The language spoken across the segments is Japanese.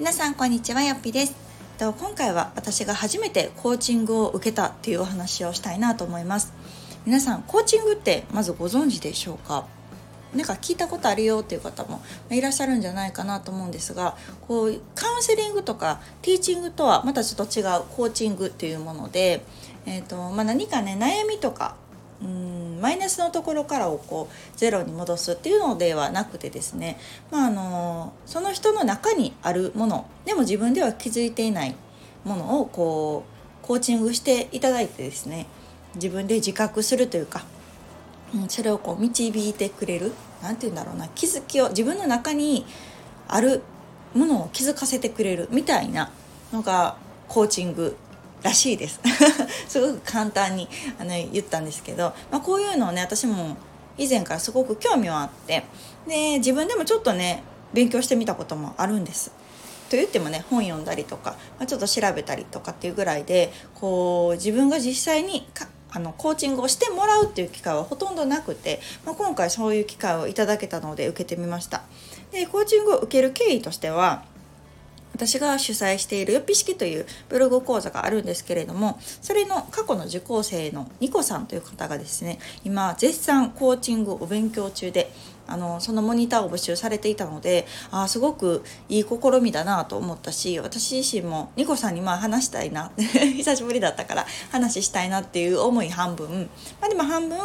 皆さんこんにちはよっぴです。今回は私が初めてコーチングを受けたっていうお話をしたいなと思います。皆さんコーチングってまずご存知でしょうか？なんか聞いたことあるよっていう方もいらっしゃるんじゃないかなと思うんですがこうカウンセリングとかティーチングとはまたちょっと違うコーチングっていうもので、えーとまあ、何かね悩みとかマイナスのところからをこうゼロに戻すっていうのではなくてですね、まあ、あのその人の中にあるものでも自分では気づいていないものをこうコーチングしていただいてですね自分で自覚するというか、うん、それをこう導いてくれる何て言うんだろうな気づきを自分の中にあるものを気づかせてくれるみたいなのがコーチングらしいです すごく簡単にあの言ったんですけど、まあ、こういうのをね私も以前からすごく興味はあってで自分でもちょっとね勉強してみたこともあるんです。と言ってもね本読んだりとか、まあ、ちょっと調べたりとかっていうぐらいでこう自分が実際にあのコーチングをしてもらうっていう機会はほとんどなくて、まあ、今回そういう機会をいただけたので受けてみました。でコーチングを受ける経緯としては私が主催しているよっぴ式というブログ講座があるんですけれどもそれの過去の受講生のニコさんという方がですね今絶賛コーチングを勉強中であのそのモニターを募集されていたのであすごくいい試みだなと思ったし私自身もニコさんにまあ話したいな 久しぶりだったから話したいなっていう思い半分、まあ、でも半分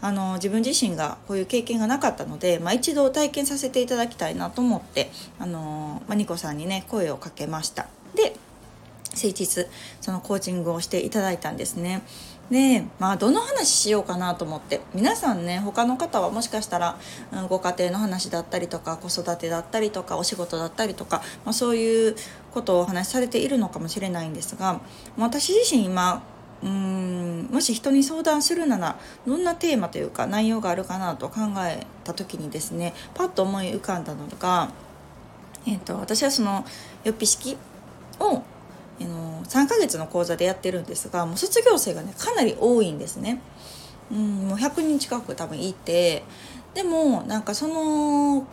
あの自分自身がこういう経験がなかったので、まあ、一度体験させていただきたいなと思ってあの、まあ、ニコさんにね声をかけました。で先日そのコーチングをしていただいたんですね。でまあどの話しようかなと思って。皆さんね他の方はもしかしたら、うん、ご家庭の話だったりとか子育てだったりとかお仕事だったりとか、まあ、そういうことをお話しされているのかもしれないんですが私自身今うんもし人に相談するならどんなテーマというか内容があるかなと考えた時にですねパッと思い浮かんだのが、えーと、私はそのよっぴ式をあの3ヶ月の講座でやってるんですがもう卒業生がねかなり多いんですね。うん、もう100人近く多分いてでもなんかその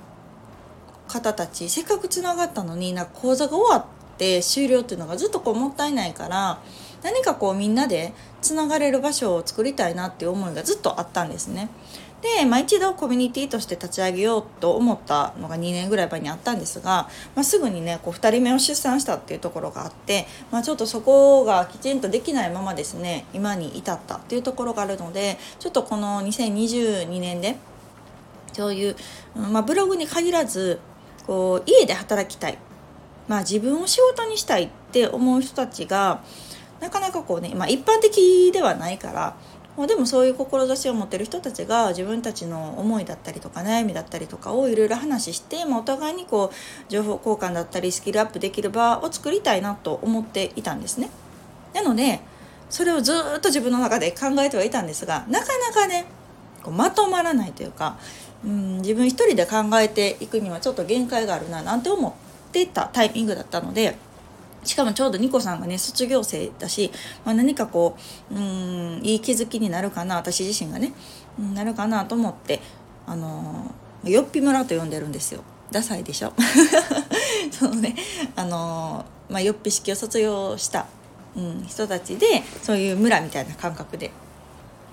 方たちせっかくつながったのになんか講座が終わって終了っていうのがずっとこうもったいないから何かこうみんなでつながれる場所を作りたいなっていう思いがずっとあったんですね。で、まあ、一度コミュニティとして立ち上げようと思ったのが2年ぐらい前にあったんですが、まあ、すぐにねこう2人目を出産したっていうところがあって、まあ、ちょっとそこがきちんとできないままですね今に至ったっていうところがあるのでちょっとこの2022年でそういう、まあ、ブログに限らずこう家で働きたい、まあ、自分を仕事にしたいって思う人たちがなかなかこうね、まあ、一般的ではないからでもそういう志を持ってる人たちが自分たちの思いだったりとか悩みだったりとかをいろいろ話して、まあ、お互いにこう情報交換だったりスキルアップできる場を作りたいなと思っていたんですね。なのでそれをずっと自分の中で考えてはいたんですがなかなかねこうまとまらないというかうん自分一人で考えていくにはちょっと限界があるななんて思ってたタイミングだったので。しかもちょうどニコさんがね卒業生だし、まあ、何かこううんいい気づきになるかな私自身がね、なるかなと思ってあのよっぴ村と呼んでるんですよ。ダサいでしょ？そのね。あの、まあ、よっぴ式を卒業した、うん、人たちでそういう村みたいな感覚で、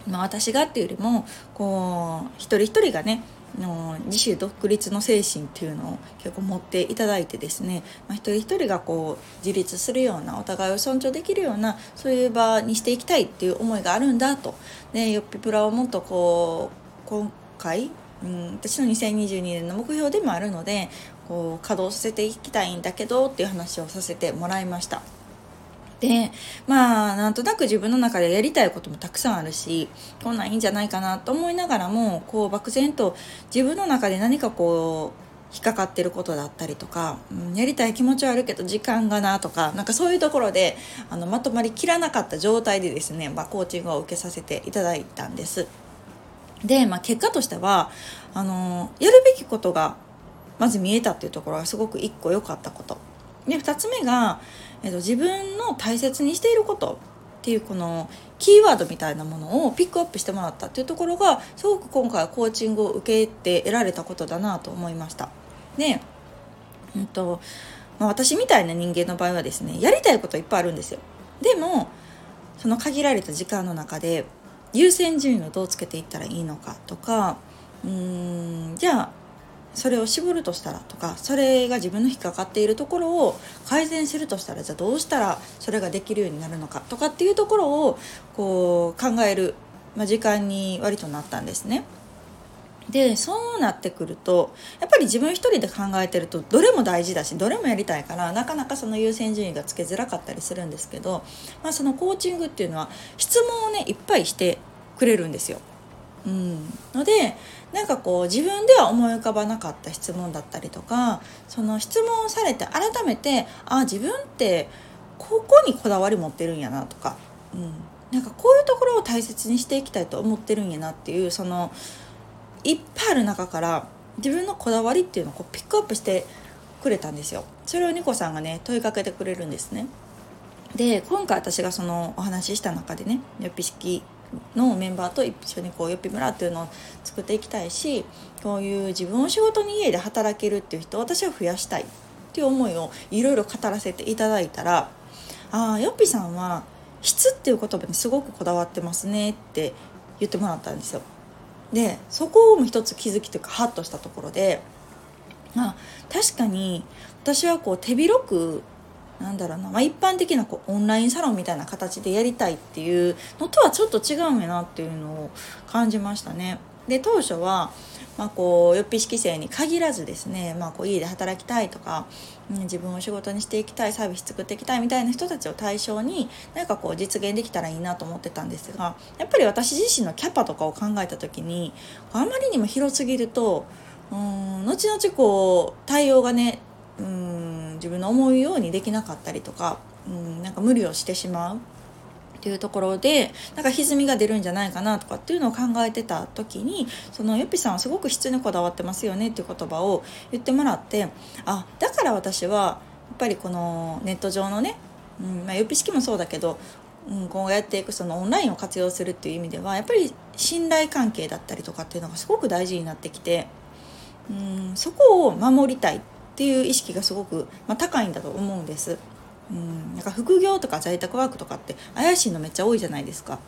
まあ、私がっていうよりもこう一人一人がねの自主独立の精神っていうのを結構持っていただいてですね、まあ、一人一人がこう自立するようなお互いを尊重できるようなそういう場にしていきたいっていう思いがあるんだと。でよっぴプラをもっとこう今回うん、私の2022年の目標でもあるのでこう稼働させていきたいんだけどっていう話をさせてもらいました。でまあなんとなく自分の中でやりたいこともたくさんあるしこんなんいいんじゃないかなと思いながらもこう漠然と自分の中で何かこう引っかかってることだったりとか、うん、やりたい気持ちはあるけど時間がなとかなんかそういうところであのまとまりきらなかった状態でですね、まあ、コーチングを受けさせていただいたんです。で、まあ、結果としてはあのやるべきことがまず見えたっていうところがすごく一個良かったこと。で2つ目が、えっと、自分の大切にしていることっていうこのキーワードみたいなものをピックアップしてもらったっていうところがすごく今回はコーチングを受けて得られたことだなと思いました。で、うんとまあ、私みたいな人間の場合はですねやりたいこといっぱいあるんですよでもその限られた時間の中で優先順位をどうつけていったらいいのかとかうーんじゃあそれを絞るとしたらとかそれが自分の引っかかっているところを改善するとしたらじゃあどうしたらそれができるようになるのかとかっていうところをこう考える、ま、時間に割となったんですね。でそうなってくるとやっぱり自分一人で考えてるとどれも大事だしどれもやりたいからなかなかその優先順位がつけづらかったりするんですけど、まあ、そのコーチングっていうのは質問をねいっぱいしてくれるんですよ。うん、のでなんかこう自分では思い浮かばなかった質問だったりとかその質問をされて改めてあ自分ってここにこだわり持ってるんやなとか、うん、なんかこういうところを大切にしていきたいと思ってるんやなっていうそのいっぱいある中から自分のこだわりっていうのをこうピックアップしてくれたんですよ。それをニコさんがね問いかけてくれるんですね。で今回私がそのお話しした中でねよっぴ式のメンバーと一緒にこうよっぴ村っていうのを作っていきたいしこういう自分を仕事に家で働けるっていう人を私は増やしたいっていう思いをいろいろ語らせていただいたらああよっぴさんは質っていう言葉にすごくこだわってますねって言ってもらったんですよ。でそこも一つ気づきというかハッとしたところでまあ確かに私はこう手広くなんだろうな、まあ、一般的なこうオンラインサロンみたいな形でやりたいっていうのとはちょっと違うんやなっていうのを感じましたね。で当初は、まあ、こうよっぴ式生に限らずですね、まあ、こう家で働きたいとか、うん、自分を仕事にしていきたいサービス作っていきたいみたいな人たちを対象に何かこう実現できたらいいなと思ってたんですがやっぱり私自身のキャパとかを考えた時にあまりにも広すぎるとうん後々こう対応がねうん自分の思うようにできなかったりとかうんなんか無理をしてしまうっていうところでなんか歪みが出るんじゃないかなとかっていうのを考えてた時にそのよっぴさんはすごく質にこだわってますよねっていう言葉を言ってもらってあだから私はやっぱりこのネット上のね、うんまあ、よっぴ式もそうだけど、うん、今後やっていくそのオンラインを活用するっていう意味ではやっぱり信頼関係だったりとかっていうのがすごく大事になってきて、うん、そこを守りたい。っていう意識がすごく、まあ、高いんだと思うんです。うん、なんか副業とか在宅ワークとかって怪しいのめっちゃ多いじゃないですか。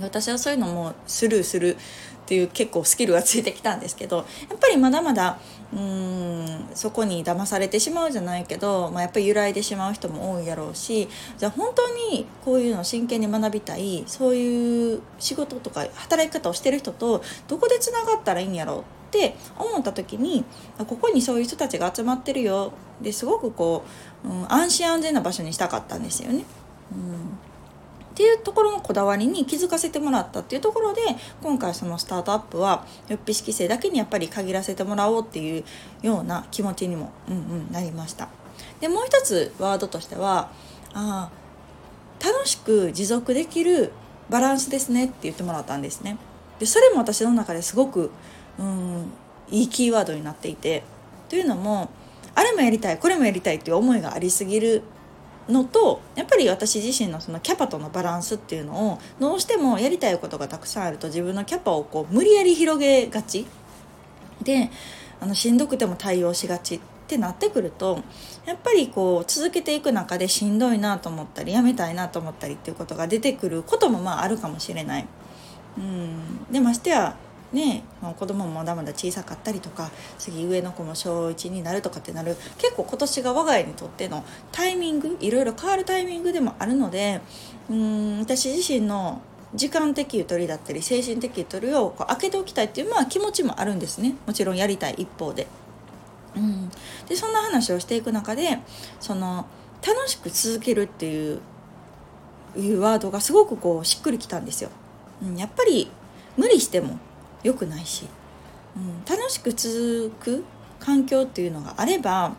私はそういうのもスルーするっていう結構スキルがついてきたんですけどやっぱりまだまだうーんそこに騙されてしまうじゃないけど、まあ、やっぱり揺らいでしまう人も多いやろうしじゃあ本当にこういうのを真剣に学びたいそういう仕事とか働き方をしてる人とどこでつながったらいいんやろうって思った時にここにそういう人たちが集まってるよですごくこう、うん、安心安全な場所にしたかったんですよね。うんっていうところのこだわりに気づかせてもらったっていうところで今回そのスタートアップはよっぴ式生だけにやっぱり限らせてもらおうっていうような気持ちにも、うんうん、なりました。でもう一つワードとしてはあ楽しく持続できるバランスですねって言ってもらったんですね。でそれも私の中ですごくうんいいキーワードになっていてというのもあれもやりたいこれもやりたいっていう思いがありすぎるのとやっぱり私自身のそのキャパとのバランスっていうのをどうしてもやりたいことがたくさんあると自分のキャパをこう無理やり広げがちであのしんどくても対応しがちってなってくるとやっぱりこう続けていく中でしんどいなと思ったりやめたいなと思ったりっていうことが出てくることもまああるかもしれない。うんでましてやね子供もまだまだ小さかったりとか次上の子も小1になるとかってなる結構今年が我が家にとってのタイミングいろいろ変わるタイミングでもあるのでうん私自身の時間的ゆとりだったり精神的ゆとりをこう開けておきたいっていうまあ気持ちもあるんですねもちろんやりたい一方で。うん、でそんな話をしていく中でその楽しく続けるっていういうワードがすごくこうしっくりきたんですよ。うん、やっぱり無理しても良くないし、うん、楽しく続く環境っていうのがあれば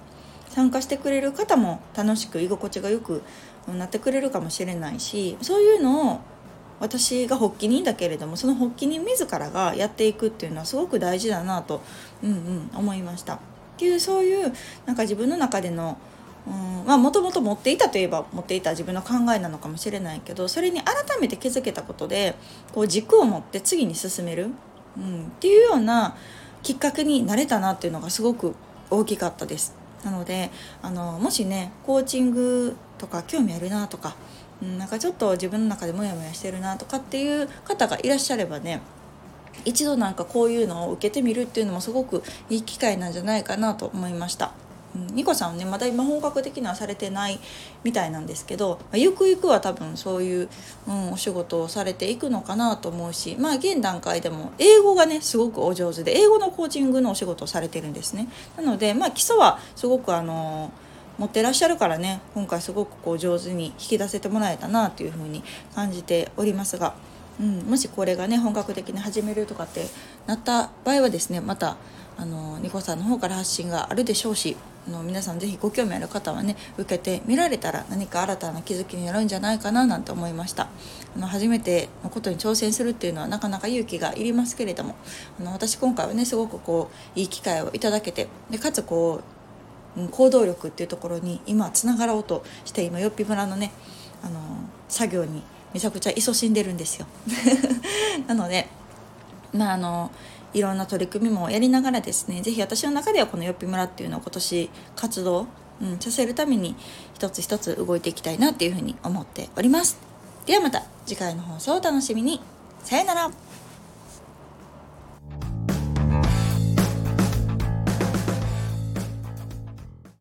参加してくれる方も楽しく居心地がよくなってくれるかもしれないしそういうのを私が発起人だけれどもその発起人自らがやっていくっていうのはすごく大事だなと、うんうん、思いました。っていうそういうなんか自分の中でのもともと持っていたといえば持っていた自分の考えなのかもしれないけどそれに改めて気づけたことでこう軸を持って次に進めるうん、っていうようなきっかけになれたなっていうのがすごく大きかったです。なのであのもしねコーチングとか興味あるなとか、うん、なんかちょっと自分の中でモヤモヤしてるなとかっていう方がいらっしゃればね一度なんかこういうのを受けてみるっていうのもすごくいい機会なんじゃないかなと思いました。ニコさんはねまだ今本格的にはされてないみたいなんですけど、まあ、ゆくゆくは多分そういう、うん、お仕事をされていくのかなと思うしまあ現段階でも英語がねすごくお上手で英語のコーチングのお仕事をされてるんですねなのでまあ基礎はすごくあの持ってらっしゃるからね今回すごくこう上手に引き出せてもらえたなというふうに感じておりますが。うん、もしこれがね本格的に始めるとかってなった場合はですねまたあのニコさんの方から発信があるでしょうしの皆さん是非ご興味ある方はね受けてみられたら何か新たな気づきになるんじゃないかななんて思いました。あの初めてのことに挑戦するっていうのはなかなか勇気がいりますけれどもあの私今回はねすごくこういい機会をいただけてでかつこう行動力っていうところに今つながろうとして今よっぴ村のねあの作業にめちゃくちゃ勤しんでるんですよ。なのでまああのいろんな取り組みもやりながらですね是非私の中ではこのよっぴ村っていうのを今年活動、うん、させるために一つ一つ動いていきたいなっていうふうに思っております。ではまた次回の放送をお楽しみに。さよなら。